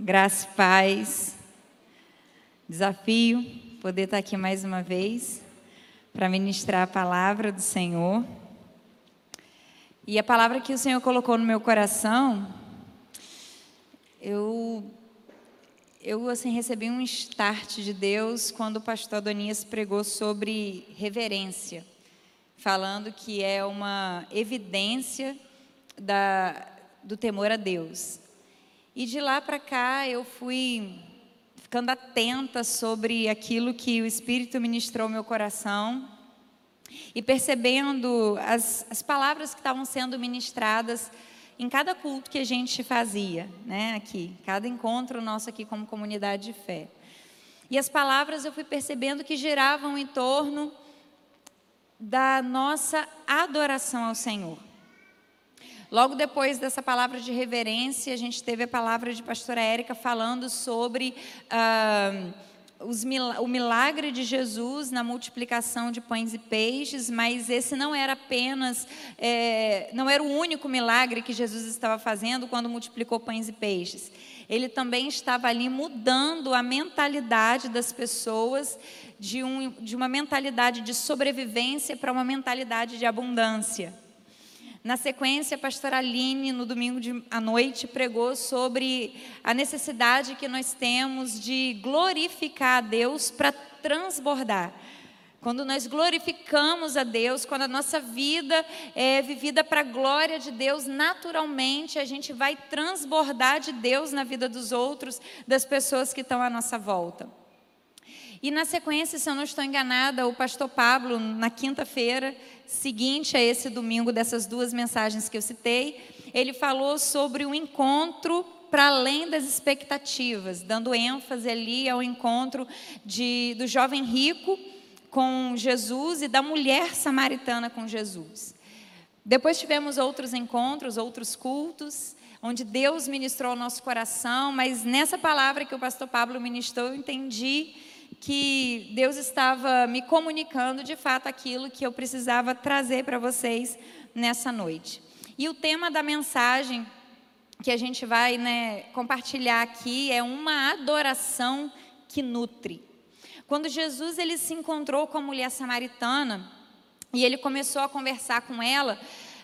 Graça e paz. Desafio poder estar aqui mais uma vez para ministrar a palavra do Senhor. E a palavra que o Senhor colocou no meu coração, eu eu assim recebi um start de Deus quando o pastor Adonias pregou sobre reverência, falando que é uma evidência da, do temor a Deus. E de lá para cá eu fui ficando atenta sobre aquilo que o Espírito ministrou ao meu coração e percebendo as, as palavras que estavam sendo ministradas em cada culto que a gente fazia, né, aqui, cada encontro nosso aqui como comunidade de fé. E as palavras eu fui percebendo que giravam em torno da nossa adoração ao Senhor. Logo depois dessa palavra de reverência, a gente teve a palavra de pastora Érica falando sobre ah, os, o milagre de Jesus na multiplicação de pães e peixes, mas esse não era apenas, é, não era o único milagre que Jesus estava fazendo quando multiplicou pães e peixes. Ele também estava ali mudando a mentalidade das pessoas de, um, de uma mentalidade de sobrevivência para uma mentalidade de abundância. Na sequência, a pastora Aline, no domingo de, à noite, pregou sobre a necessidade que nós temos de glorificar a Deus para transbordar. Quando nós glorificamos a Deus, quando a nossa vida é vivida para a glória de Deus, naturalmente a gente vai transbordar de Deus na vida dos outros, das pessoas que estão à nossa volta. E na sequência, se eu não estou enganada, o pastor Pablo, na quinta-feira seguinte a esse domingo dessas duas mensagens que eu citei, ele falou sobre o encontro para além das expectativas, dando ênfase ali ao encontro de, do jovem rico com Jesus e da mulher samaritana com Jesus. Depois tivemos outros encontros, outros cultos, onde Deus ministrou ao nosso coração, mas nessa palavra que o pastor Pablo ministrou, eu entendi que Deus estava me comunicando de fato aquilo que eu precisava trazer para vocês nessa noite. E o tema da mensagem que a gente vai né, compartilhar aqui é uma adoração que nutre. Quando Jesus ele se encontrou com a mulher samaritana e ele começou a conversar com ela,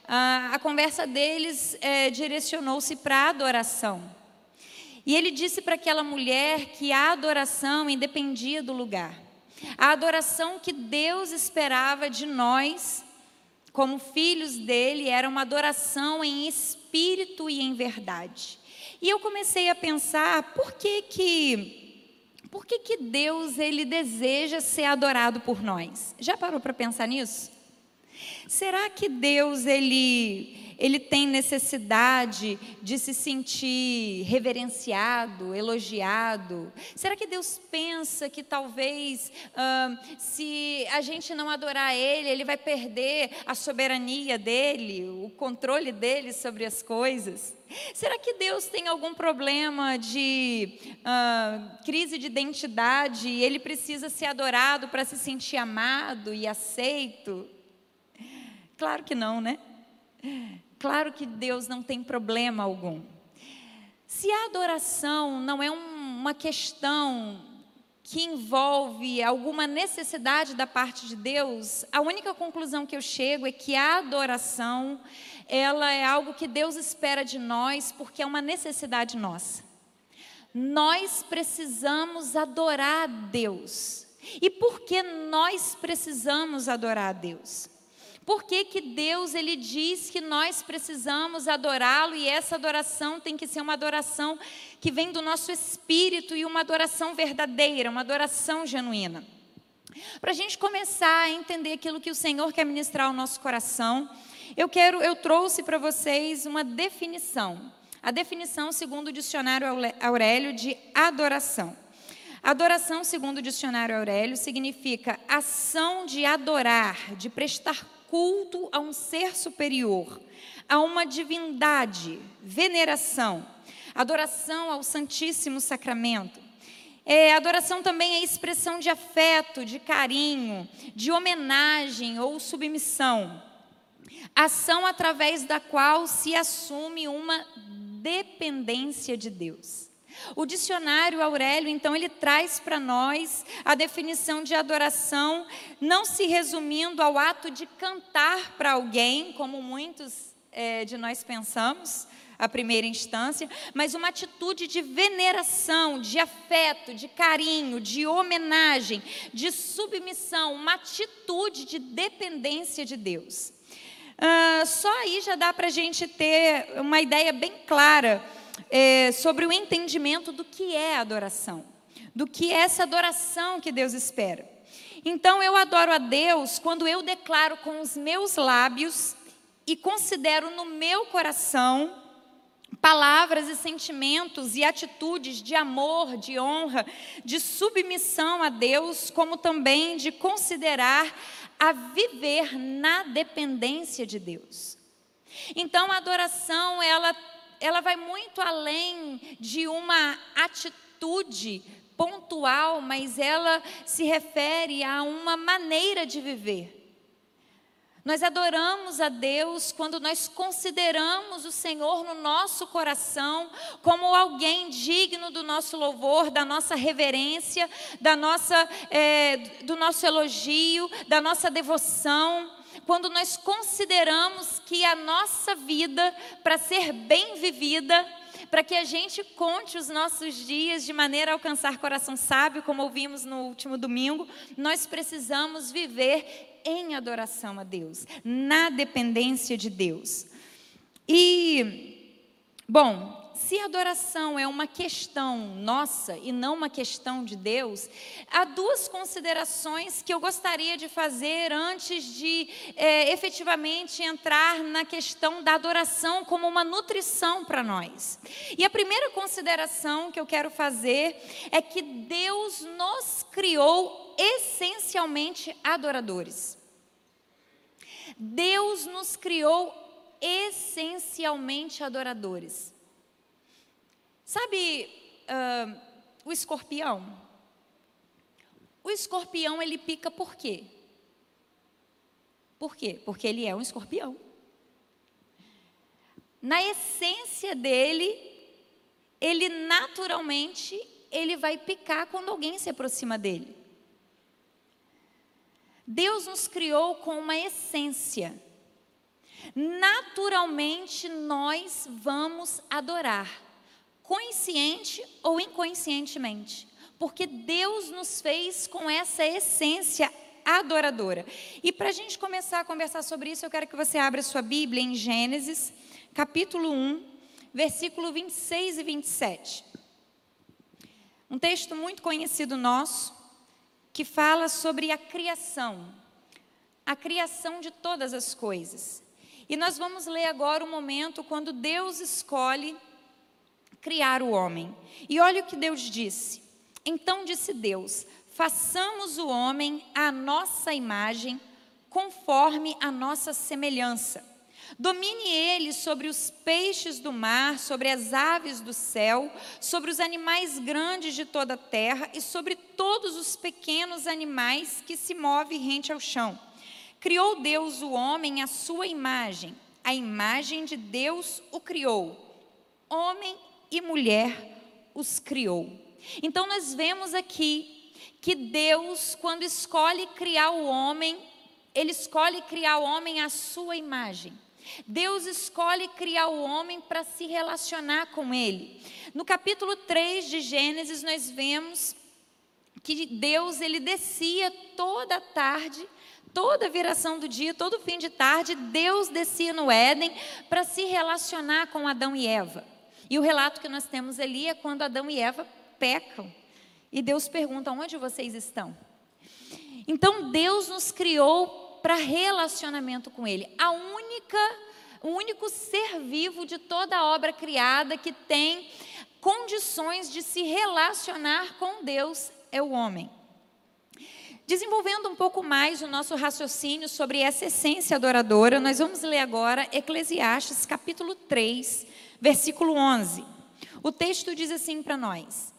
a, a conversa deles é, direcionou-se para a adoração. E ele disse para aquela mulher que a adoração independia do lugar. A adoração que Deus esperava de nós, como filhos dele, era uma adoração em espírito e em verdade. E eu comecei a pensar, por que que por que, que Deus ele deseja ser adorado por nós? Já parou para pensar nisso? Será que Deus ele ele tem necessidade de se sentir reverenciado, elogiado? Será que Deus pensa que talvez se a gente não adorar Ele, Ele vai perder a soberania dele, o controle dele sobre as coisas? Será que Deus tem algum problema de crise de identidade e ele precisa ser adorado para se sentir amado e aceito? Claro que não, né? Claro que Deus não tem problema algum. Se a adoração não é um, uma questão que envolve alguma necessidade da parte de Deus, a única conclusão que eu chego é que a adoração, ela é algo que Deus espera de nós porque é uma necessidade nossa. Nós precisamos adorar a Deus. E por que nós precisamos adorar a Deus? Por que, que Deus ele diz que nós precisamos adorá-lo e essa adoração tem que ser uma adoração que vem do nosso espírito e uma adoração verdadeira, uma adoração genuína? Para a gente começar a entender aquilo que o Senhor quer ministrar ao nosso coração, eu quero, eu trouxe para vocês uma definição. A definição, segundo o dicionário Aurélio, de adoração. Adoração, segundo o dicionário Aurélio, significa ação de adorar, de prestar culto a um ser superior, a uma divindade, veneração, adoração ao Santíssimo Sacramento. É, adoração também é expressão de afeto, de carinho, de homenagem ou submissão. Ação através da qual se assume uma dependência de Deus. O dicionário Aurélio, então, ele traz para nós a definição de adoração, não se resumindo ao ato de cantar para alguém, como muitos é, de nós pensamos, a primeira instância, mas uma atitude de veneração, de afeto, de carinho, de homenagem, de submissão, uma atitude de dependência de Deus. Uh, só aí já dá para a gente ter uma ideia bem clara é, sobre o entendimento do que é adoração, do que é essa adoração que Deus espera. Então eu adoro a Deus quando eu declaro com os meus lábios e considero no meu coração palavras e sentimentos e atitudes de amor, de honra, de submissão a Deus, como também de considerar a viver na dependência de Deus. Então a adoração, ela ela vai muito além de uma atitude pontual, mas ela se refere a uma maneira de viver. Nós adoramos a Deus quando nós consideramos o Senhor no nosso coração como alguém digno do nosso louvor, da nossa reverência, da nossa, é, do nosso elogio, da nossa devoção quando nós consideramos que a nossa vida, para ser bem vivida, para que a gente conte os nossos dias de maneira a alcançar coração sábio, como ouvimos no último domingo, nós precisamos viver em adoração a Deus, na dependência de Deus. E, bom, se adoração é uma questão nossa e não uma questão de Deus, há duas considerações que eu gostaria de fazer antes de é, efetivamente entrar na questão da adoração como uma nutrição para nós. E a primeira consideração que eu quero fazer é que Deus nos criou essencialmente adoradores. Deus nos criou essencialmente adoradores. Sabe uh, o escorpião? O escorpião ele pica por quê? Por quê? Porque ele é um escorpião. Na essência dele, ele naturalmente ele vai picar quando alguém se aproxima dele. Deus nos criou com uma essência. Naturalmente nós vamos adorar consciente ou inconscientemente, porque Deus nos fez com essa essência adoradora. E para a gente começar a conversar sobre isso, eu quero que você abra sua Bíblia em Gênesis, capítulo 1, versículo 26 e 27. Um texto muito conhecido nosso, que fala sobre a criação, a criação de todas as coisas. E nós vamos ler agora o momento quando Deus escolhe criar o homem. E olha o que Deus disse. Então disse Deus: façamos o homem à nossa imagem, conforme a nossa semelhança. Domine ele sobre os peixes do mar, sobre as aves do céu, sobre os animais grandes de toda a terra e sobre todos os pequenos animais que se movem rente ao chão. Criou Deus o homem à sua imagem, a imagem de Deus o criou. Homem e mulher os criou. Então nós vemos aqui que Deus, quando escolhe criar o homem, ele escolhe criar o homem à sua imagem. Deus escolhe criar o homem para se relacionar com ele. No capítulo 3 de Gênesis, nós vemos que Deus ele descia toda tarde, toda viração do dia, todo fim de tarde, Deus descia no Éden para se relacionar com Adão e Eva. E o relato que nós temos ali é quando Adão e Eva pecam. E Deus pergunta: onde vocês estão? Então Deus nos criou para relacionamento com Ele. A única, o único ser vivo de toda a obra criada que tem condições de se relacionar com Deus é o homem. Desenvolvendo um pouco mais o nosso raciocínio sobre essa essência adoradora, nós vamos ler agora Eclesiastes capítulo 3, versículo 11. O texto diz assim para nós: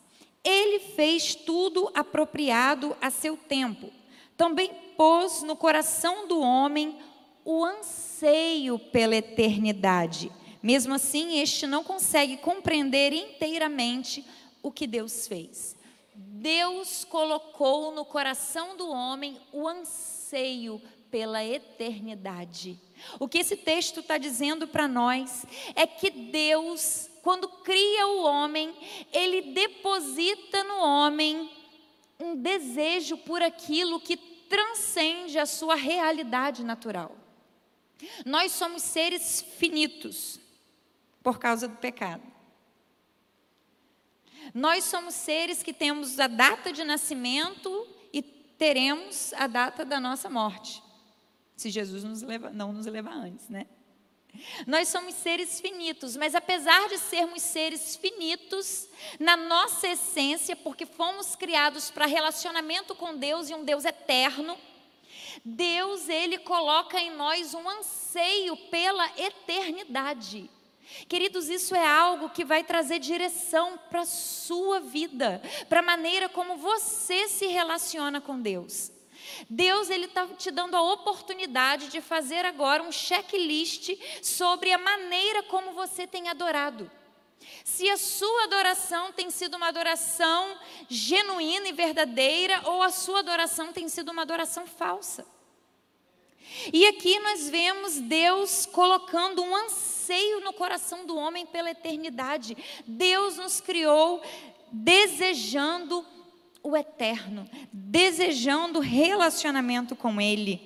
Ele fez tudo apropriado a seu tempo. Também pôs no coração do homem o anseio pela eternidade. Mesmo assim, este não consegue compreender inteiramente o que Deus fez? Deus colocou no coração do homem o anseio pela eternidade. O que esse texto está dizendo para nós é que Deus, quando cria o homem, ele deposita no homem um desejo por aquilo que transcende a sua realidade natural. Nós somos seres finitos por causa do pecado. Nós somos seres que temos a data de nascimento e teremos a data da nossa morte. Se Jesus nos leva, não nos levar antes, né? Nós somos seres finitos, mas apesar de sermos seres finitos, na nossa essência, porque fomos criados para relacionamento com Deus e um Deus eterno, Deus, ele coloca em nós um anseio pela eternidade. Queridos, isso é algo que vai trazer direção para a sua vida, para a maneira como você se relaciona com Deus. Deus ele está te dando a oportunidade de fazer agora um checklist sobre a maneira como você tem adorado. Se a sua adoração tem sido uma adoração genuína e verdadeira ou a sua adoração tem sido uma adoração falsa. E aqui nós vemos Deus colocando um anseio no coração do homem pela eternidade. Deus nos criou desejando o eterno, desejando relacionamento com Ele.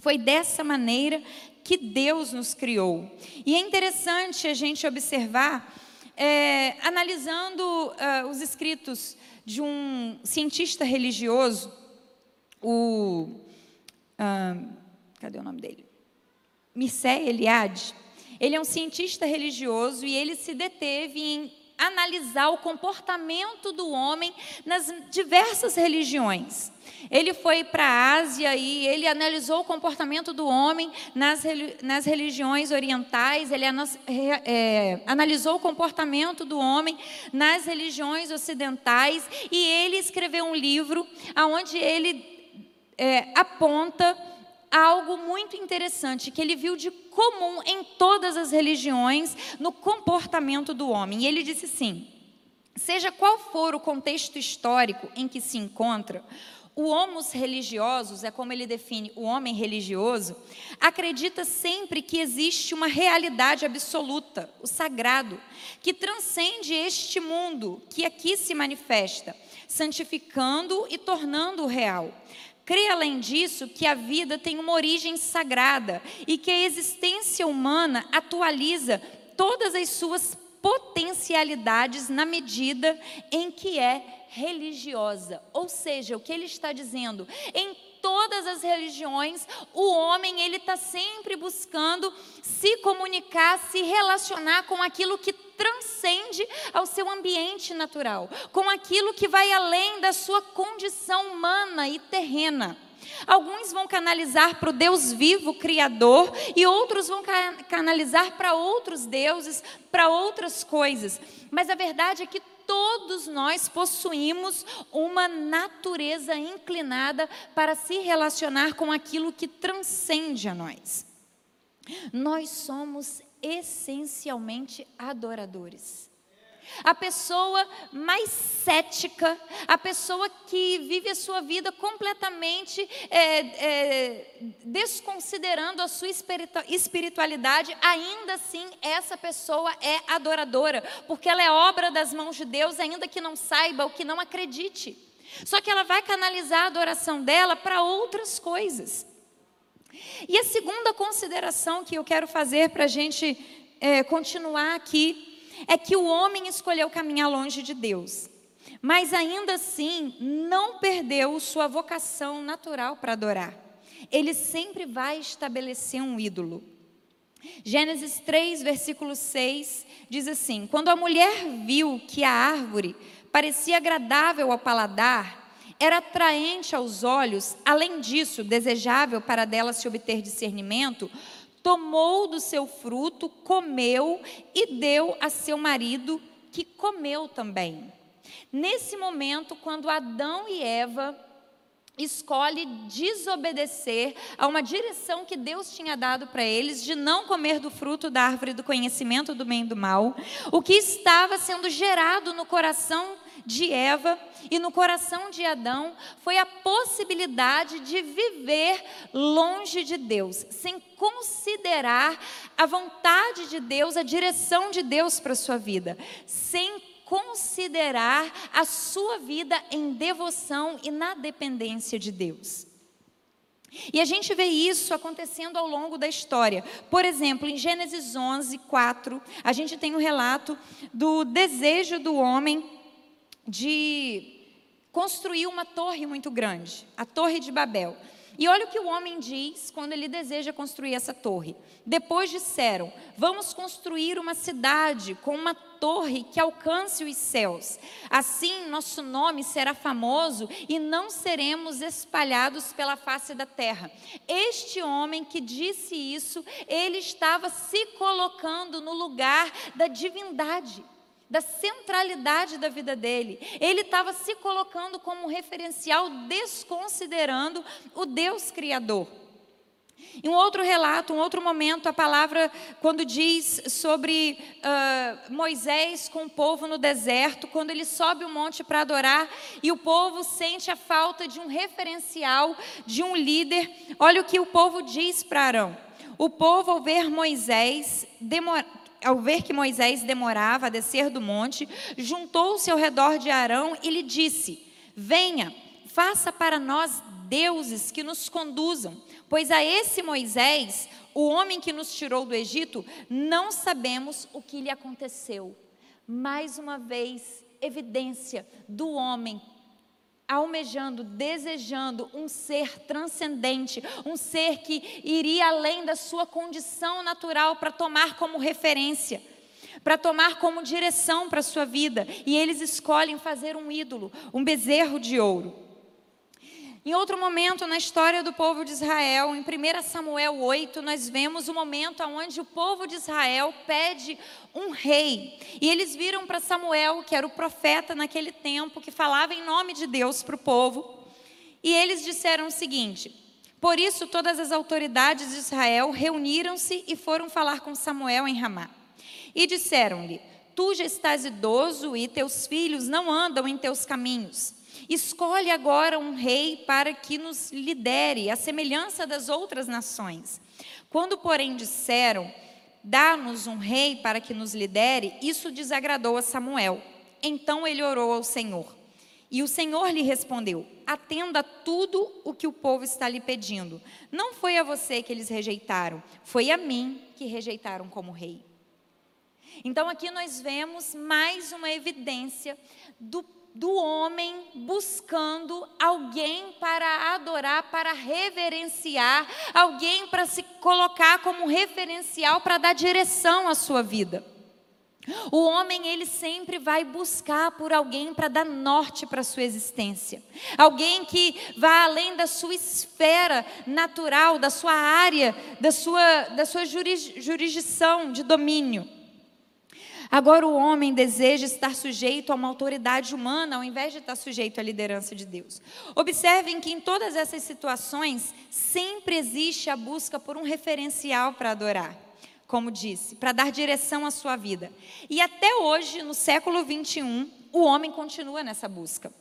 Foi dessa maneira que Deus nos criou. E é interessante a gente observar, é, analisando uh, os escritos de um cientista religioso, o. Uh, cadê o nome dele? Mircea Eliade. Ele é um cientista religioso e ele se deteve em analisar o comportamento do homem nas diversas religiões. Ele foi para a Ásia e ele analisou o comportamento do homem nas, nas religiões orientais, ele é, analisou o comportamento do homem nas religiões ocidentais e ele escreveu um livro onde ele é, aponta algo muito interessante que ele viu de comum em todas as religiões no comportamento do homem. E ele disse assim: seja qual for o contexto histórico em que se encontra, o homos religiosos, é como ele define o homem religioso, acredita sempre que existe uma realidade absoluta, o sagrado, que transcende este mundo que aqui se manifesta, santificando e tornando-o real. Crê, além disso, que a vida tem uma origem sagrada e que a existência humana atualiza todas as suas potencialidades na medida em que é religiosa. Ou seja, o que ele está dizendo, em todas as religiões, o homem ele está sempre buscando se comunicar, se relacionar com aquilo que transcende ao seu ambiente natural, com aquilo que vai além da sua condição humana e terrena. Alguns vão canalizar para o Deus vivo, Criador, e outros vão canalizar para outros deuses, para outras coisas. Mas a verdade é que todos nós possuímos uma natureza inclinada para se relacionar com aquilo que transcende a nós. Nós somos essencialmente adoradores. A pessoa mais cética, a pessoa que vive a sua vida completamente é, é, desconsiderando a sua espiritualidade, ainda assim essa pessoa é adoradora, porque ela é obra das mãos de Deus, ainda que não saiba, ou que não acredite. Só que ela vai canalizar a adoração dela para outras coisas. E a segunda consideração que eu quero fazer para a gente é, continuar aqui é que o homem escolheu caminhar longe de Deus, mas ainda assim não perdeu sua vocação natural para adorar. Ele sempre vai estabelecer um ídolo. Gênesis 3, versículo 6 diz assim: Quando a mulher viu que a árvore parecia agradável ao paladar era atraente aos olhos, além disso, desejável para dela se obter discernimento, tomou do seu fruto, comeu e deu a seu marido, que comeu também. Nesse momento, quando Adão e Eva escolhe desobedecer a uma direção que Deus tinha dado para eles de não comer do fruto da árvore do conhecimento do bem e do mal, o que estava sendo gerado no coração de Eva e no coração de Adão foi a possibilidade de viver longe de Deus, sem considerar a vontade de Deus, a direção de Deus para a sua vida, sem considerar a sua vida em devoção e na dependência de Deus. E a gente vê isso acontecendo ao longo da história. Por exemplo, em Gênesis 11, 4, a gente tem um relato do desejo do homem de construir uma torre muito grande, a Torre de Babel. E olha o que o homem diz quando ele deseja construir essa torre. Depois disseram: Vamos construir uma cidade com uma torre que alcance os céus. Assim nosso nome será famoso e não seremos espalhados pela face da terra. Este homem que disse isso, ele estava se colocando no lugar da divindade da centralidade da vida dele. Ele estava se colocando como referencial, desconsiderando o Deus Criador. Em um outro relato, um outro momento, a palavra, quando diz sobre uh, Moisés com o povo no deserto, quando ele sobe o monte para adorar e o povo sente a falta de um referencial, de um líder, olha o que o povo diz para Arão. O povo, ao ver Moisés, demora, ao ver que Moisés demorava a descer do monte, juntou-se ao redor de Arão e lhe disse: Venha, faça para nós deuses que nos conduzam, pois a esse Moisés, o homem que nos tirou do Egito, não sabemos o que lhe aconteceu. Mais uma vez, evidência do homem almejando, desejando um ser transcendente, um ser que iria além da sua condição natural para tomar como referência, para tomar como direção para a sua vida. E eles escolhem fazer um ídolo, um bezerro de ouro. Em outro momento na história do povo de Israel, em 1 Samuel 8, nós vemos o momento onde o povo de Israel pede um rei. E eles viram para Samuel, que era o profeta naquele tempo, que falava em nome de Deus para o povo. E eles disseram o seguinte: Por isso todas as autoridades de Israel reuniram-se e foram falar com Samuel em Ramá. E disseram-lhe: Tu já estás idoso e teus filhos não andam em teus caminhos. Escolhe agora um rei para que nos lidere, à semelhança das outras nações. Quando, porém, disseram: Dá-nos um rei para que nos lidere, isso desagradou a Samuel. Então ele orou ao Senhor. E o Senhor lhe respondeu: Atenda tudo o que o povo está lhe pedindo. Não foi a você que eles rejeitaram, foi a mim que rejeitaram como rei. Então aqui nós vemos mais uma evidência do do homem buscando alguém para adorar, para reverenciar, alguém para se colocar como referencial para dar direção à sua vida. O homem, ele sempre vai buscar por alguém para dar norte para sua existência. Alguém que vá além da sua esfera natural, da sua área, da sua, da sua jurisdição de domínio. Agora o homem deseja estar sujeito a uma autoridade humana ao invés de estar sujeito à liderança de Deus. Observem que em todas essas situações sempre existe a busca por um referencial para adorar, como disse, para dar direção à sua vida. E até hoje, no século 21, o homem continua nessa busca.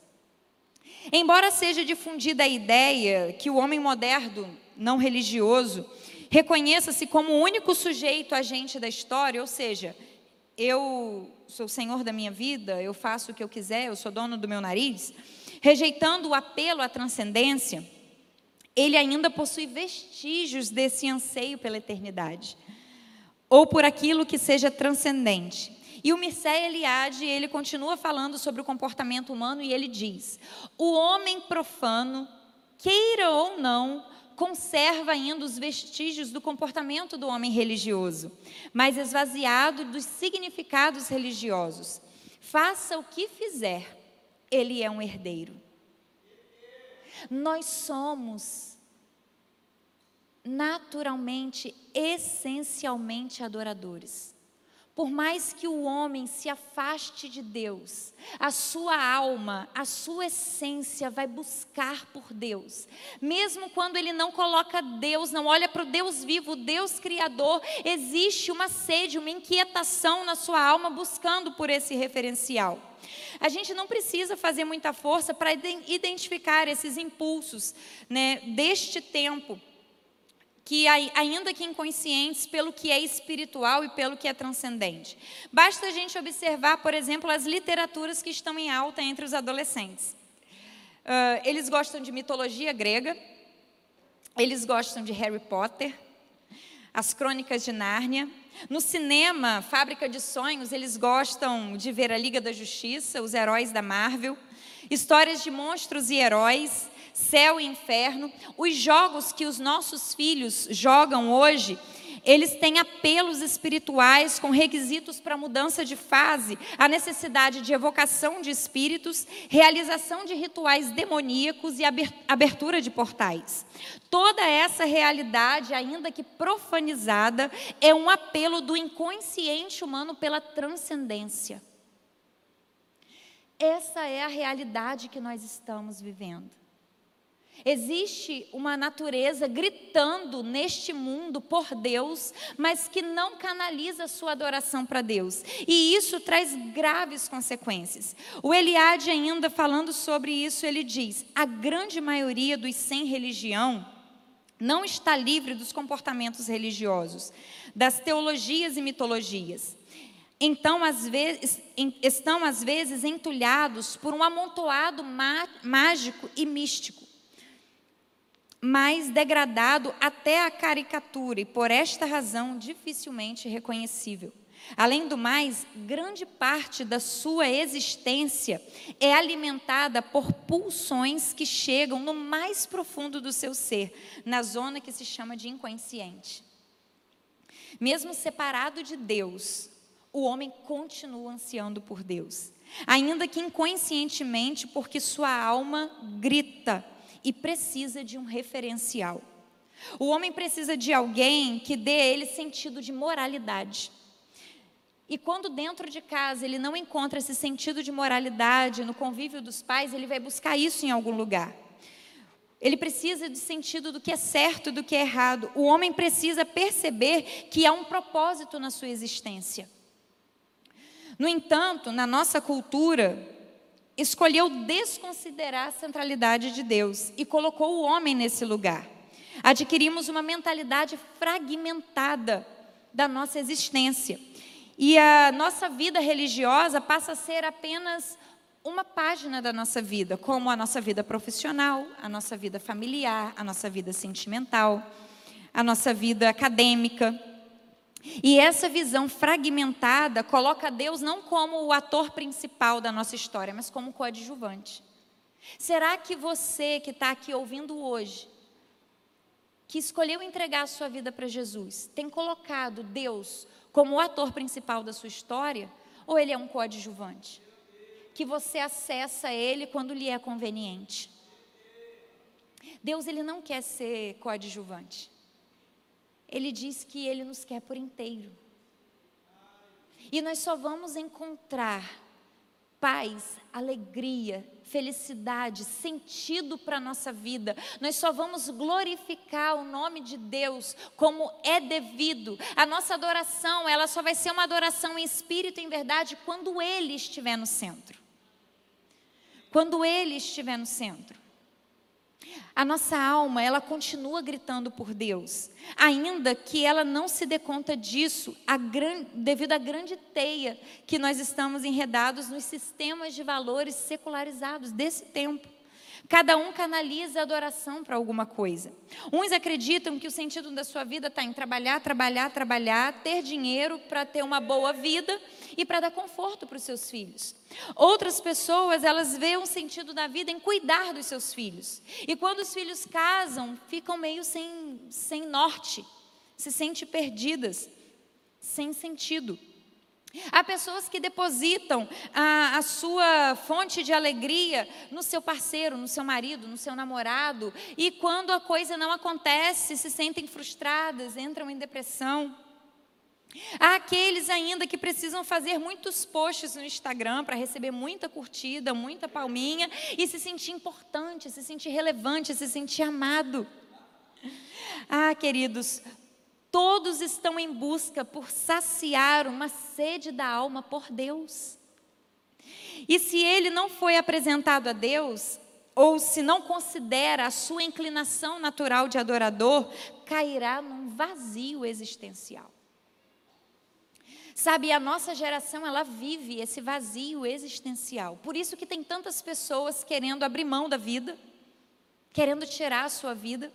Embora seja difundida a ideia que o homem moderno, não religioso, reconheça-se como o único sujeito agente da história, ou seja, eu sou o senhor da minha vida, eu faço o que eu quiser, eu sou dono do meu nariz, rejeitando o apelo à transcendência, ele ainda possui vestígios desse anseio pela eternidade, ou por aquilo que seja transcendente. E o Mircea Eliade, ele continua falando sobre o comportamento humano e ele diz: o homem profano, queira ou não, conserva ainda os vestígios do comportamento do homem religioso, mas esvaziado dos significados religiosos. Faça o que fizer, ele é um herdeiro. Nós somos naturalmente, essencialmente adoradores. Por mais que o homem se afaste de Deus, a sua alma, a sua essência vai buscar por Deus. Mesmo quando ele não coloca Deus, não olha para o Deus vivo, Deus Criador, existe uma sede, uma inquietação na sua alma buscando por esse referencial. A gente não precisa fazer muita força para identificar esses impulsos né, deste tempo que ainda que inconscientes pelo que é espiritual e pelo que é transcendente. Basta a gente observar, por exemplo, as literaturas que estão em alta entre os adolescentes. Uh, eles gostam de mitologia grega, eles gostam de Harry Potter, as Crônicas de Nárnia. No cinema, Fábrica de Sonhos, eles gostam de ver a Liga da Justiça, os heróis da Marvel, histórias de monstros e heróis, céu e inferno. Os jogos que os nossos filhos jogam hoje, eles têm apelos espirituais com requisitos para mudança de fase, a necessidade de evocação de espíritos, realização de rituais demoníacos e abertura de portais. Toda essa realidade, ainda que profanizada, é um apelo do inconsciente humano pela transcendência. Essa é a realidade que nós estamos vivendo. Existe uma natureza gritando neste mundo por Deus, mas que não canaliza sua adoração para Deus. E isso traz graves consequências. O Eliade, ainda falando sobre isso, ele diz: a grande maioria dos sem religião não está livre dos comportamentos religiosos, das teologias e mitologias. Então, às vezes, estão às vezes entulhados por um amontoado mágico e místico mais degradado até a caricatura e, por esta razão, dificilmente reconhecível. Além do mais, grande parte da sua existência é alimentada por pulsões que chegam no mais profundo do seu ser, na zona que se chama de inconsciente. Mesmo separado de Deus, o homem continua ansiando por Deus, ainda que inconscientemente, porque sua alma grita e precisa de um referencial. O homem precisa de alguém que dê a ele sentido de moralidade. E quando dentro de casa ele não encontra esse sentido de moralidade no convívio dos pais, ele vai buscar isso em algum lugar. Ele precisa de sentido do que é certo e do que é errado. O homem precisa perceber que há um propósito na sua existência. No entanto, na nossa cultura, escolheu desconsiderar a centralidade de Deus e colocou o homem nesse lugar. Adquirimos uma mentalidade fragmentada da nossa existência. E a nossa vida religiosa passa a ser apenas uma página da nossa vida, como a nossa vida profissional, a nossa vida familiar, a nossa vida sentimental, a nossa vida acadêmica. E essa visão fragmentada coloca Deus não como o ator principal da nossa história, mas como coadjuvante. Será que você que está aqui ouvindo hoje, que escolheu entregar a sua vida para Jesus, tem colocado Deus como o ator principal da sua história, ou ele é um coadjuvante? Que você acessa ele quando lhe é conveniente. Deus ele não quer ser coadjuvante ele diz que ele nos quer por inteiro. E nós só vamos encontrar paz, alegria, felicidade, sentido para a nossa vida. Nós só vamos glorificar o nome de Deus como é devido. A nossa adoração, ela só vai ser uma adoração em espírito e em verdade quando Ele estiver no centro. Quando Ele estiver no centro. A nossa alma, ela continua gritando por Deus, ainda que ela não se dê conta disso, gran... devido à grande teia que nós estamos enredados nos sistemas de valores secularizados desse tempo. Cada um canaliza a adoração para alguma coisa. Uns acreditam que o sentido da sua vida está em trabalhar, trabalhar, trabalhar, ter dinheiro para ter uma boa vida e para dar conforto para os seus filhos. Outras pessoas, elas veem um sentido da vida em cuidar dos seus filhos. E quando os filhos casam, ficam meio sem, sem norte, se sentem perdidas, sem sentido. Há pessoas que depositam a, a, sua fonte de alegria no seu parceiro, no seu marido, no seu namorado, e quando a coisa não acontece, se sentem frustradas, entram em depressão. Há aqueles ainda que precisam fazer muitos posts no Instagram para receber muita curtida, muita palminha e se sentir importante, se sentir relevante, se sentir amado. Ah, queridos, todos estão em busca por saciar uma sede da alma por Deus. E se ele não foi apresentado a Deus, ou se não considera a sua inclinação natural de adorador, cairá num vazio existencial. Sabe, a nossa geração, ela vive esse vazio existencial. Por isso que tem tantas pessoas querendo abrir mão da vida, querendo tirar a sua vida.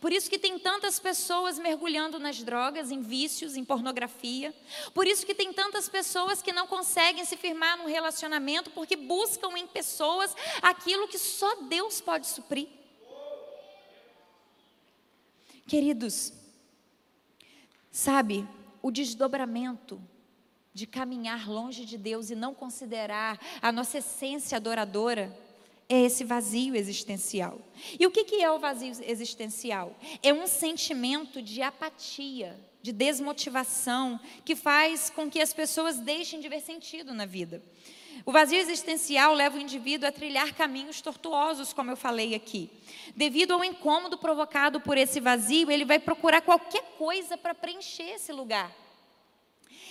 Por isso que tem tantas pessoas mergulhando nas drogas, em vícios, em pornografia. Por isso que tem tantas pessoas que não conseguem se firmar num relacionamento porque buscam em pessoas aquilo que só Deus pode suprir. Queridos, sabe, o desdobramento de caminhar longe de Deus e não considerar a nossa essência adoradora, é esse vazio existencial. E o que é o vazio existencial? É um sentimento de apatia, de desmotivação, que faz com que as pessoas deixem de ver sentido na vida. O vazio existencial leva o indivíduo a trilhar caminhos tortuosos, como eu falei aqui. Devido ao incômodo provocado por esse vazio, ele vai procurar qualquer coisa para preencher esse lugar.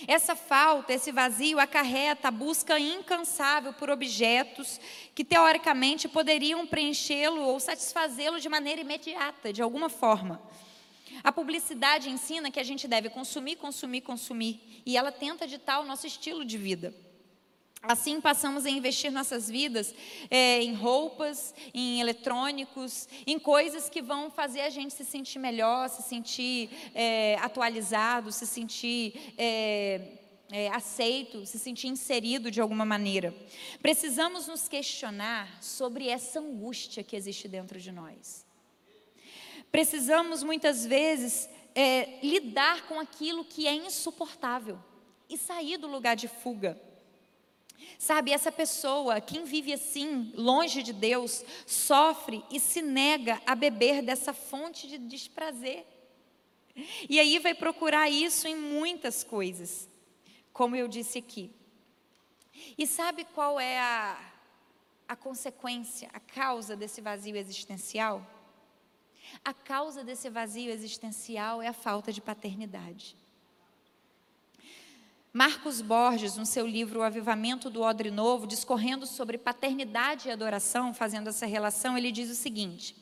Essa falta, esse vazio acarreta a busca incansável por objetos que teoricamente poderiam preenchê-lo ou satisfazê-lo de maneira imediata, de alguma forma. A publicidade ensina que a gente deve consumir, consumir, consumir, e ela tenta ditar o nosso estilo de vida. Assim, passamos a investir nossas vidas é, em roupas, em eletrônicos, em coisas que vão fazer a gente se sentir melhor, se sentir é, atualizado, se sentir é, é, aceito, se sentir inserido de alguma maneira. Precisamos nos questionar sobre essa angústia que existe dentro de nós. Precisamos, muitas vezes, é, lidar com aquilo que é insuportável e sair do lugar de fuga. Sabe, essa pessoa, quem vive assim, longe de Deus, sofre e se nega a beber dessa fonte de desprazer. E aí vai procurar isso em muitas coisas, como eu disse aqui. E sabe qual é a, a consequência, a causa desse vazio existencial? A causa desse vazio existencial é a falta de paternidade. Marcos Borges, no seu livro O Avivamento do Odre Novo, discorrendo sobre paternidade e adoração, fazendo essa relação, ele diz o seguinte: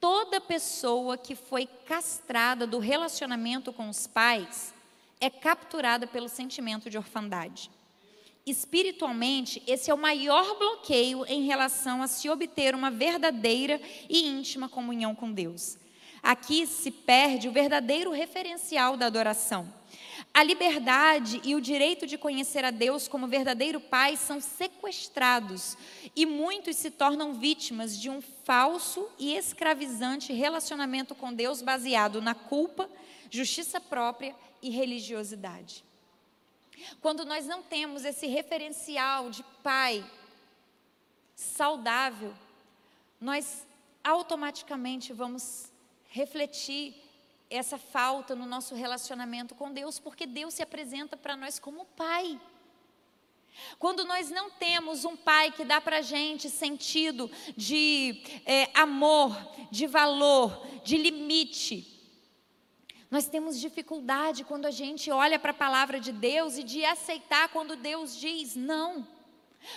toda pessoa que foi castrada do relacionamento com os pais é capturada pelo sentimento de orfandade. Espiritualmente, esse é o maior bloqueio em relação a se obter uma verdadeira e íntima comunhão com Deus. Aqui se perde o verdadeiro referencial da adoração a liberdade e o direito de conhecer a Deus como verdadeiro Pai são sequestrados e muitos se tornam vítimas de um falso e escravizante relacionamento com Deus baseado na culpa, justiça própria e religiosidade. Quando nós não temos esse referencial de Pai saudável, nós automaticamente vamos refletir essa falta no nosso relacionamento com Deus, porque Deus se apresenta para nós como Pai. Quando nós não temos um pai que dá para a gente sentido de é, amor, de valor, de limite, nós temos dificuldade quando a gente olha para a palavra de Deus e de aceitar quando Deus diz não.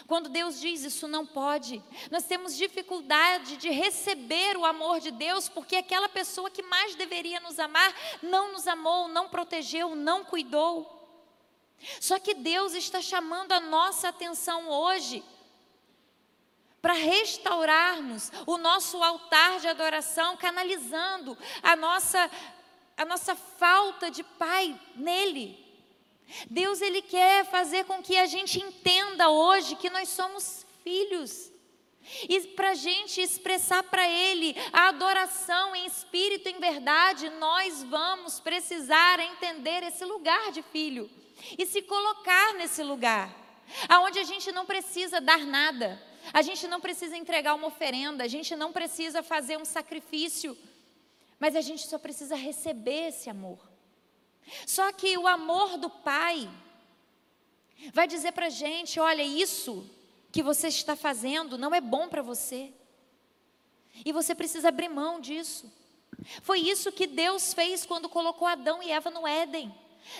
Quando Deus diz isso não pode, nós temos dificuldade de receber o amor de Deus, porque aquela pessoa que mais deveria nos amar não nos amou, não protegeu, não cuidou. Só que Deus está chamando a nossa atenção hoje para restaurarmos o nosso altar de adoração, canalizando a nossa a nossa falta de pai nele. Deus ele quer fazer com que a gente entenda hoje que nós somos filhos. E para a gente expressar para Ele a adoração em espírito e em verdade, nós vamos precisar entender esse lugar de filho e se colocar nesse lugar, aonde a gente não precisa dar nada, a gente não precisa entregar uma oferenda, a gente não precisa fazer um sacrifício, mas a gente só precisa receber esse amor. Só que o amor do pai vai dizer para a gente: olha, isso que você está fazendo não é bom para você. E você precisa abrir mão disso. Foi isso que Deus fez quando colocou Adão e Eva no Éden.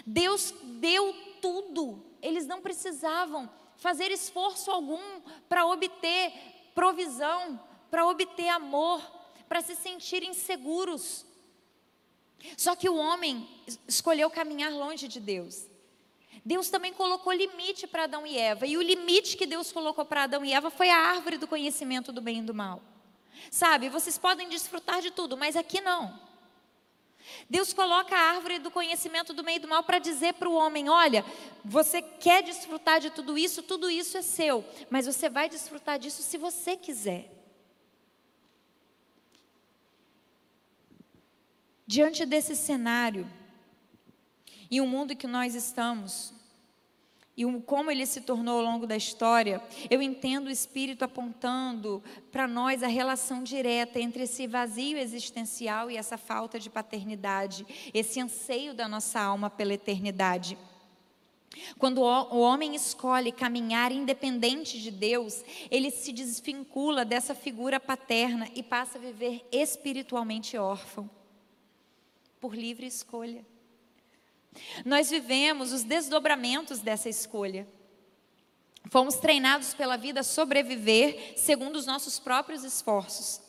Deus deu tudo. Eles não precisavam fazer esforço algum para obter provisão, para obter amor, para se sentirem seguros. Só que o homem escolheu caminhar longe de Deus. Deus também colocou limite para Adão e Eva, e o limite que Deus colocou para Adão e Eva foi a árvore do conhecimento do bem e do mal. Sabe, vocês podem desfrutar de tudo, mas aqui não. Deus coloca a árvore do conhecimento do bem e do mal para dizer para o homem: olha, você quer desfrutar de tudo isso, tudo isso é seu, mas você vai desfrutar disso se você quiser. Diante desse cenário, e o mundo que nós estamos, e como ele se tornou ao longo da história, eu entendo o Espírito apontando para nós a relação direta entre esse vazio existencial e essa falta de paternidade, esse anseio da nossa alma pela eternidade. Quando o homem escolhe caminhar independente de Deus, ele se desvincula dessa figura paterna e passa a viver espiritualmente órfão, por livre escolha. Nós vivemos os desdobramentos dessa escolha. Fomos treinados pela vida a sobreviver segundo os nossos próprios esforços.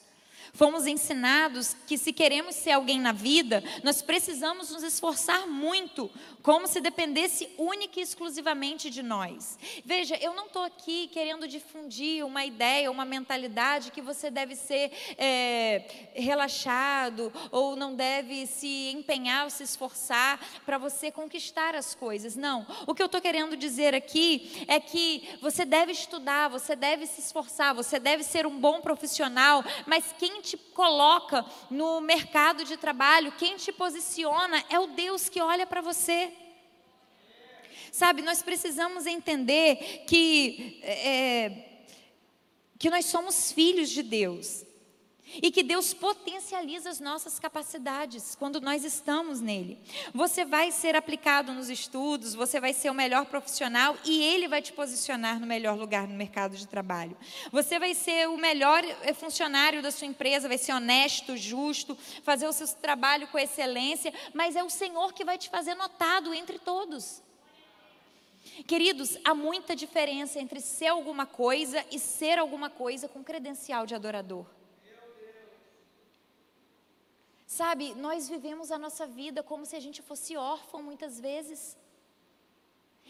Fomos ensinados que se queremos ser alguém na vida, nós precisamos nos esforçar muito, como se dependesse única e exclusivamente de nós. Veja, eu não estou aqui querendo difundir uma ideia, uma mentalidade que você deve ser é, relaxado ou não deve se empenhar ou se esforçar para você conquistar as coisas. Não. O que eu estou querendo dizer aqui é que você deve estudar, você deve se esforçar, você deve ser um bom profissional, mas quem te coloca no mercado de trabalho, quem te posiciona é o Deus que olha para você. Sabe, nós precisamos entender que, é, que nós somos filhos de Deus. E que Deus potencializa as nossas capacidades quando nós estamos nele. Você vai ser aplicado nos estudos, você vai ser o melhor profissional e ele vai te posicionar no melhor lugar no mercado de trabalho. Você vai ser o melhor eh, funcionário da sua empresa, vai ser honesto, justo, fazer o seu trabalho com excelência, mas é o Senhor que vai te fazer notado entre todos. Queridos, há muita diferença entre ser alguma coisa e ser alguma coisa com credencial de adorador. Sabe, nós vivemos a nossa vida como se a gente fosse órfão muitas vezes.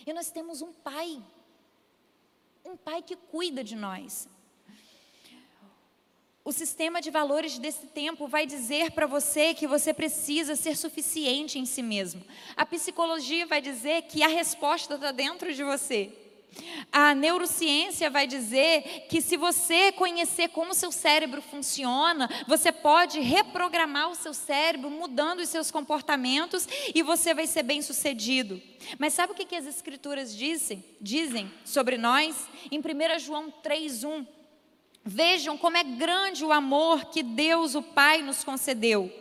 E nós temos um pai, um pai que cuida de nós. O sistema de valores desse tempo vai dizer para você que você precisa ser suficiente em si mesmo. A psicologia vai dizer que a resposta está dentro de você. A neurociência vai dizer que se você conhecer como seu cérebro funciona, você pode reprogramar o seu cérebro, mudando os seus comportamentos e você vai ser bem sucedido. Mas sabe o que, as escrituras dizem, dizem sobre nós? Em 1 João 3,1. Vejam como é grande o amor que Deus, o Pai, nos concedeu,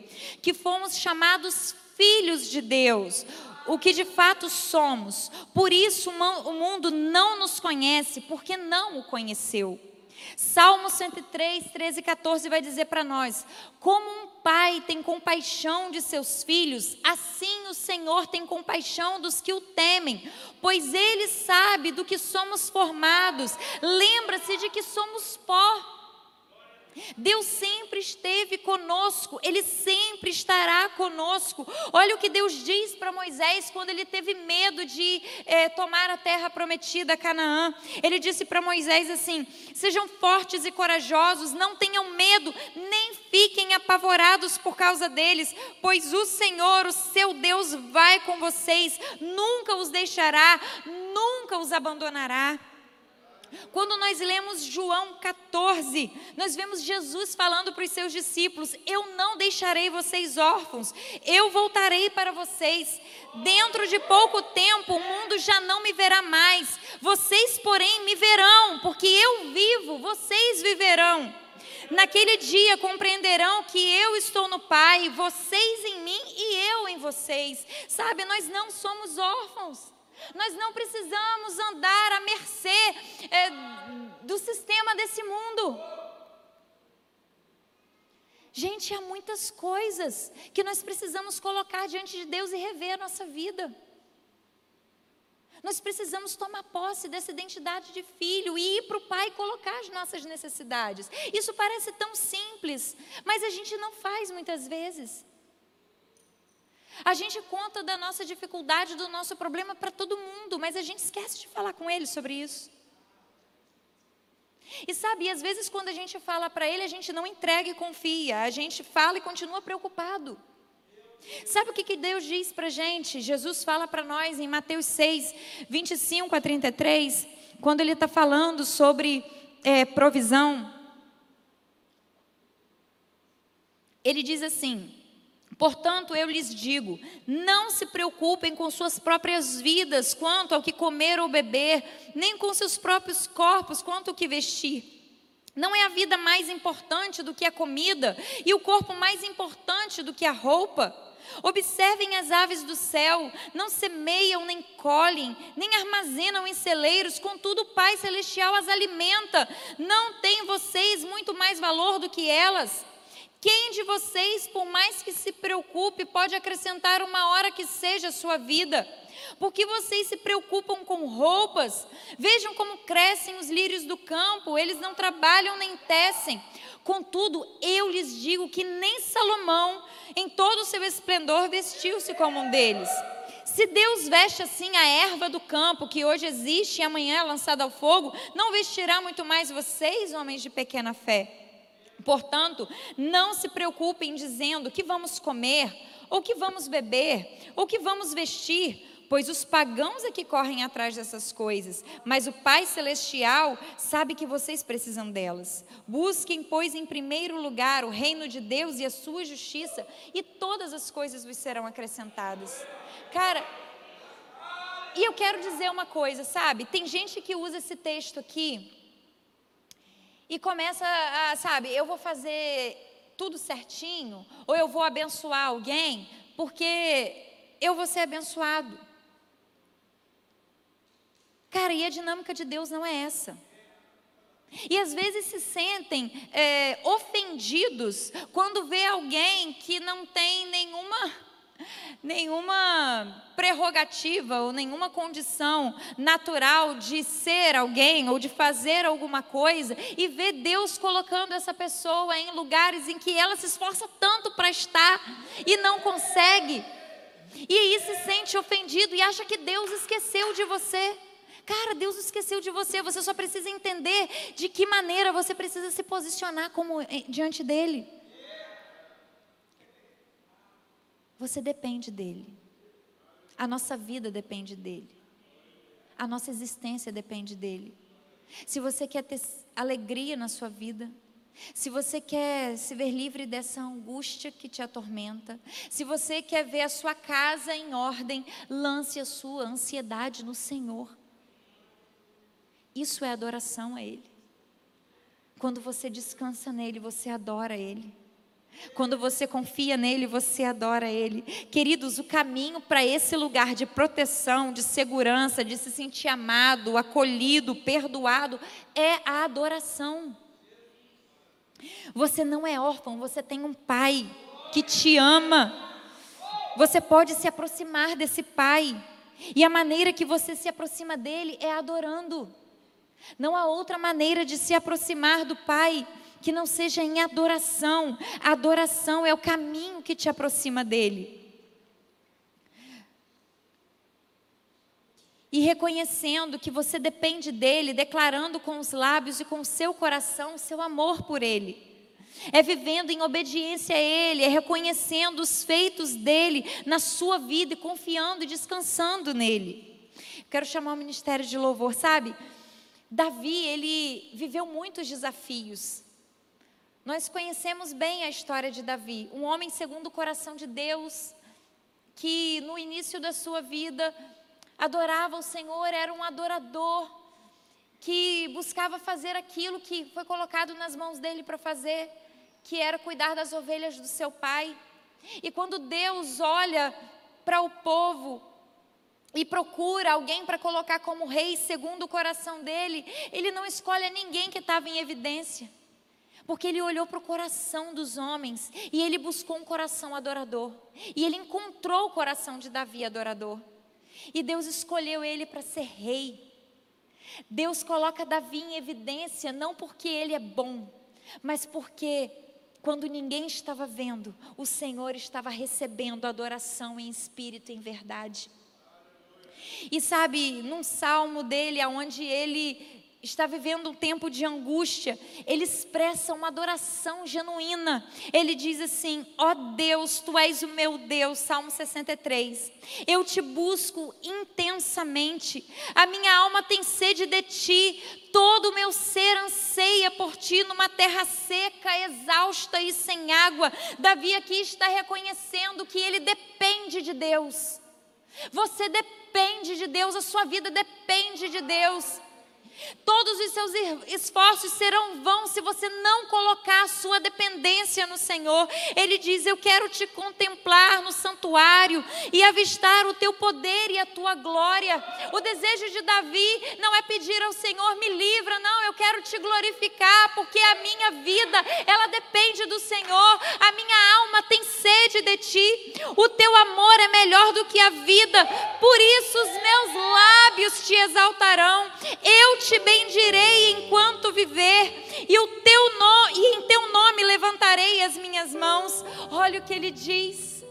que fomos chamados filhos de Deus o que de fato somos. Por isso o mundo não nos conhece, porque não o conheceu. Salmo 103, 13 e 14 vai dizer para nós: Como um pai tem compaixão de seus filhos, assim o Senhor tem compaixão dos que o temem, pois ele sabe do que somos formados, lembra-se de que somos pó. Deus sempre esteve conosco, Ele sempre estará conosco. Olha o que Deus diz para Moisés quando ele teve medo de é, tomar a terra prometida, Canaã. Ele disse para Moisés assim: Sejam fortes e corajosos, não tenham medo, nem fiquem apavorados por causa deles, pois o Senhor, o seu Deus, vai com vocês, nunca os deixará, nunca os abandonará. Quando nós lemos João 14, nós vemos Jesus falando para os seus discípulos: Eu não deixarei vocês órfãos, eu voltarei para vocês. Dentro de pouco tempo o mundo já não me verá mais, vocês, porém, me verão, porque eu vivo, vocês viverão. Naquele dia compreenderão que eu estou no Pai, vocês em mim e eu em vocês. Sabe, nós não somos órfãos. Nós não precisamos andar à mercê é, do sistema desse mundo. Gente, há muitas coisas que nós precisamos colocar diante de Deus e rever a nossa vida. Nós precisamos tomar posse dessa identidade de filho e ir para o Pai colocar as nossas necessidades. Isso parece tão simples, mas a gente não faz muitas vezes. A gente conta da nossa dificuldade, do nosso problema para todo mundo, mas a gente esquece de falar com ele sobre isso. E sabe, às vezes quando a gente fala para ele, a gente não entrega e confia, a gente fala e continua preocupado. Sabe o que, que Deus diz para a gente? Jesus fala para nós em Mateus 6, 25 a 33, quando ele está falando sobre é, provisão. Ele diz assim: Portanto, eu lhes digo: não se preocupem com suas próprias vidas quanto ao que comer ou beber, nem com seus próprios corpos quanto ao que vestir. Não é a vida mais importante do que a comida, e o corpo mais importante do que a roupa. Observem as aves do céu, não semeiam, nem colhem, nem armazenam em celeiros, contudo o Pai Celestial as alimenta. Não tem vocês muito mais valor do que elas? Quem de vocês, por mais que se preocupe, pode acrescentar uma hora que seja a sua vida? Porque vocês se preocupam com roupas? Vejam como crescem os lírios do campo, eles não trabalham nem tecem. Contudo, eu lhes digo que nem Salomão, em todo o seu esplendor, vestiu-se como um deles. Se Deus veste assim a erva do campo, que hoje existe e amanhã é lançada ao fogo, não vestirá muito mais vocês, homens de pequena fé. Portanto, não se preocupem dizendo que vamos comer, ou que vamos beber, ou que vamos vestir pois os pagãos é que correm atrás dessas coisas, mas o Pai Celestial sabe que vocês precisam delas. Busquem, pois, em primeiro lugar o reino de Deus e a sua justiça, e todas as coisas vos serão acrescentadas. Cara, e eu quero dizer uma coisa, sabe? Tem gente que usa esse texto aqui e começa a, sabe, eu vou fazer tudo certinho, ou eu vou abençoar alguém, porque eu vou ser abençoado. Cara, e a dinâmica de Deus não é essa. E às vezes se sentem é, ofendidos quando vê alguém que não tem nenhuma, nenhuma prerrogativa ou nenhuma condição natural de ser alguém ou de fazer alguma coisa e vê Deus colocando essa pessoa em lugares em que ela se esforça tanto para estar e não consegue. E aí se sente ofendido e acha que Deus esqueceu de você. Cara, Deus esqueceu de você. Você só precisa entender de que maneira você precisa se posicionar como eh, diante dele. Você depende dele. A nossa vida depende dele. A nossa existência depende dele. Se você quer ter alegria na sua vida, se você quer se ver livre dessa angústia que te atormenta, se você quer ver a sua casa em ordem, lance a sua ansiedade no Senhor. Isso é adoração a Ele. Quando você descansa nele, você adora Ele. Quando você confia nele, você adora Ele. Queridos, o caminho para esse lugar de proteção, de segurança, de se sentir amado, acolhido, perdoado, é a adoração. Você não é órfão, você tem um pai que te ama. Você pode se aproximar desse pai. E a maneira que você se aproxima dele é adorando. Não há outra maneira de se aproximar do Pai que não seja em adoração. A adoração é o caminho que te aproxima dele. E reconhecendo que você depende dele, declarando com os lábios e com o seu coração o seu amor por ele. É vivendo em obediência a Ele, é reconhecendo os feitos dele na sua vida e confiando e descansando nele. Quero chamar o ministério de louvor, sabe? Davi, ele viveu muitos desafios. Nós conhecemos bem a história de Davi, um homem segundo o coração de Deus, que no início da sua vida adorava o Senhor, era um adorador. que buscava fazer aquilo que foi colocado nas mãos dele para fazer, que era cuidar das ovelhas do seu pai. E quando Deus olha para o povo e procura alguém para colocar como rei segundo o coração dele, ele não escolhe ninguém que estava em evidência. Porque ele olhou para o coração dos homens e ele buscou um coração adorador. E ele encontrou o coração de Davi adorador. E Deus escolheu ele para ser rei. Deus coloca Davi em evidência não porque ele é bom, mas porque quando ninguém estava vendo, o Senhor estava recebendo adoração em espírito e em verdade. E sabe, num salmo dele, onde ele está vivendo um tempo de angústia, ele expressa uma adoração genuína. Ele diz assim: Ó oh Deus, tu és o meu Deus, Salmo 63. Eu te busco intensamente, a minha alma tem sede de ti, todo o meu ser anseia por ti numa terra seca, exausta e sem água. Davi aqui está reconhecendo que ele depende de Deus. Você depende de Deus, a sua vida depende de Deus. Todos os seus esforços serão vãos se você não colocar a sua dependência no Senhor. Ele diz: Eu quero te contemplar no santuário e avistar o teu poder e a tua glória. O desejo de Davi não é pedir ao Senhor, me livra, não, eu quero te glorificar, porque a minha vida, ela depende do Senhor. A minha alma tem sede de ti. O teu amor é melhor do que a vida, por isso os meus lábios te exaltarão. Eu te bendirei enquanto viver, e, o teu no, e em teu nome levantarei as minhas mãos. Olha o que ele diz.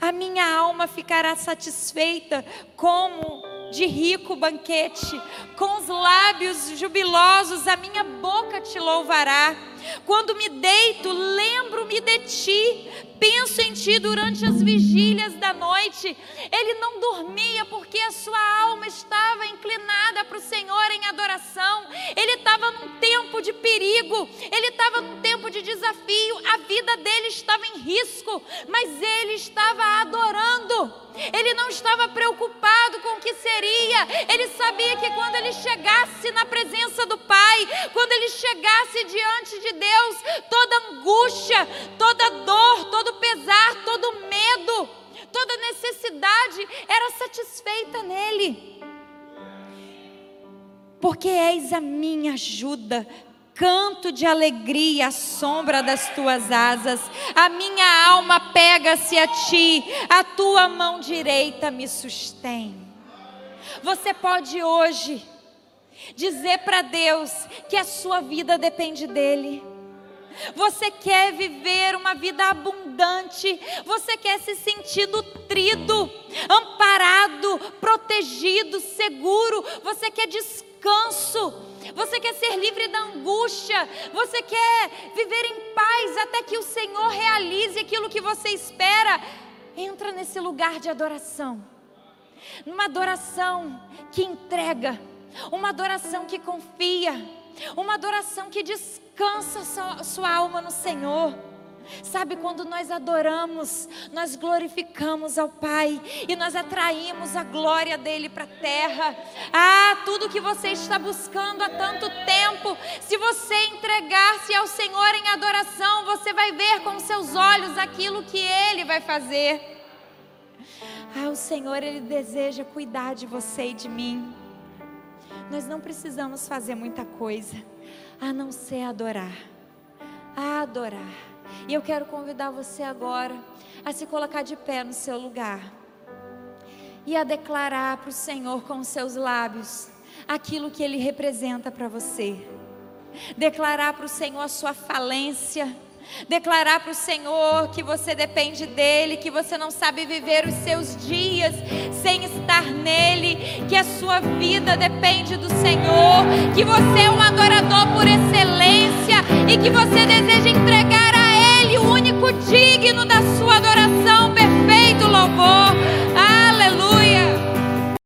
A minha alma ficará satisfeita como de rico banquete, com os lábios jubilosos, a minha boca te louvará. Quando me deito, lembro-me de ti, penso em ti durante as vigílias da noite. Ele não dormia porque a sua alma estava inclinada para o Senhor em adoração. Ele estava num tempo de perigo, ele estava num tempo de desafio, a vida dele estava em risco, mas ele estava adorando. Ele não estava preocupado com o que seria. Ele sabia que quando ele chegasse na presença do Pai, quando ele chegasse diante de Deus, toda angústia, toda dor, todo pesar, todo medo, toda necessidade era satisfeita nele. Porque és a minha ajuda, canto de alegria à sombra das tuas asas. A minha alma pega-se a ti, a tua mão direita me sustém. Você pode hoje dizer para Deus que a sua vida depende dele. Você quer viver uma vida abundante, você quer se sentir nutrido, amparado, protegido, seguro, você quer descanso. Você quer ser livre da angústia, você quer viver em paz até que o Senhor realize aquilo que você espera. Entra nesse lugar de adoração, numa adoração que entrega, uma adoração que confia, uma adoração que descansa sua, sua alma no Senhor. Sabe, quando nós adoramos, nós glorificamos ao Pai e nós atraímos a glória dele para a terra. Ah, tudo que você está buscando há tanto tempo, se você entregar-se ao Senhor em adoração, você vai ver com seus olhos aquilo que ele vai fazer. Ah, o Senhor, ele deseja cuidar de você e de mim. Nós não precisamos fazer muita coisa, a não ser adorar. Adorar e eu quero convidar você agora a se colocar de pé no seu lugar e a declarar para o Senhor com os seus lábios aquilo que Ele representa para você. Declarar para o Senhor a sua falência. Declarar para o Senhor que você depende dEle, que você não sabe viver os seus dias sem estar nele, que a sua vida depende do Senhor, que você é um adorador por excelência e que você deseja entregar único digno da sua adoração, perfeito louvor.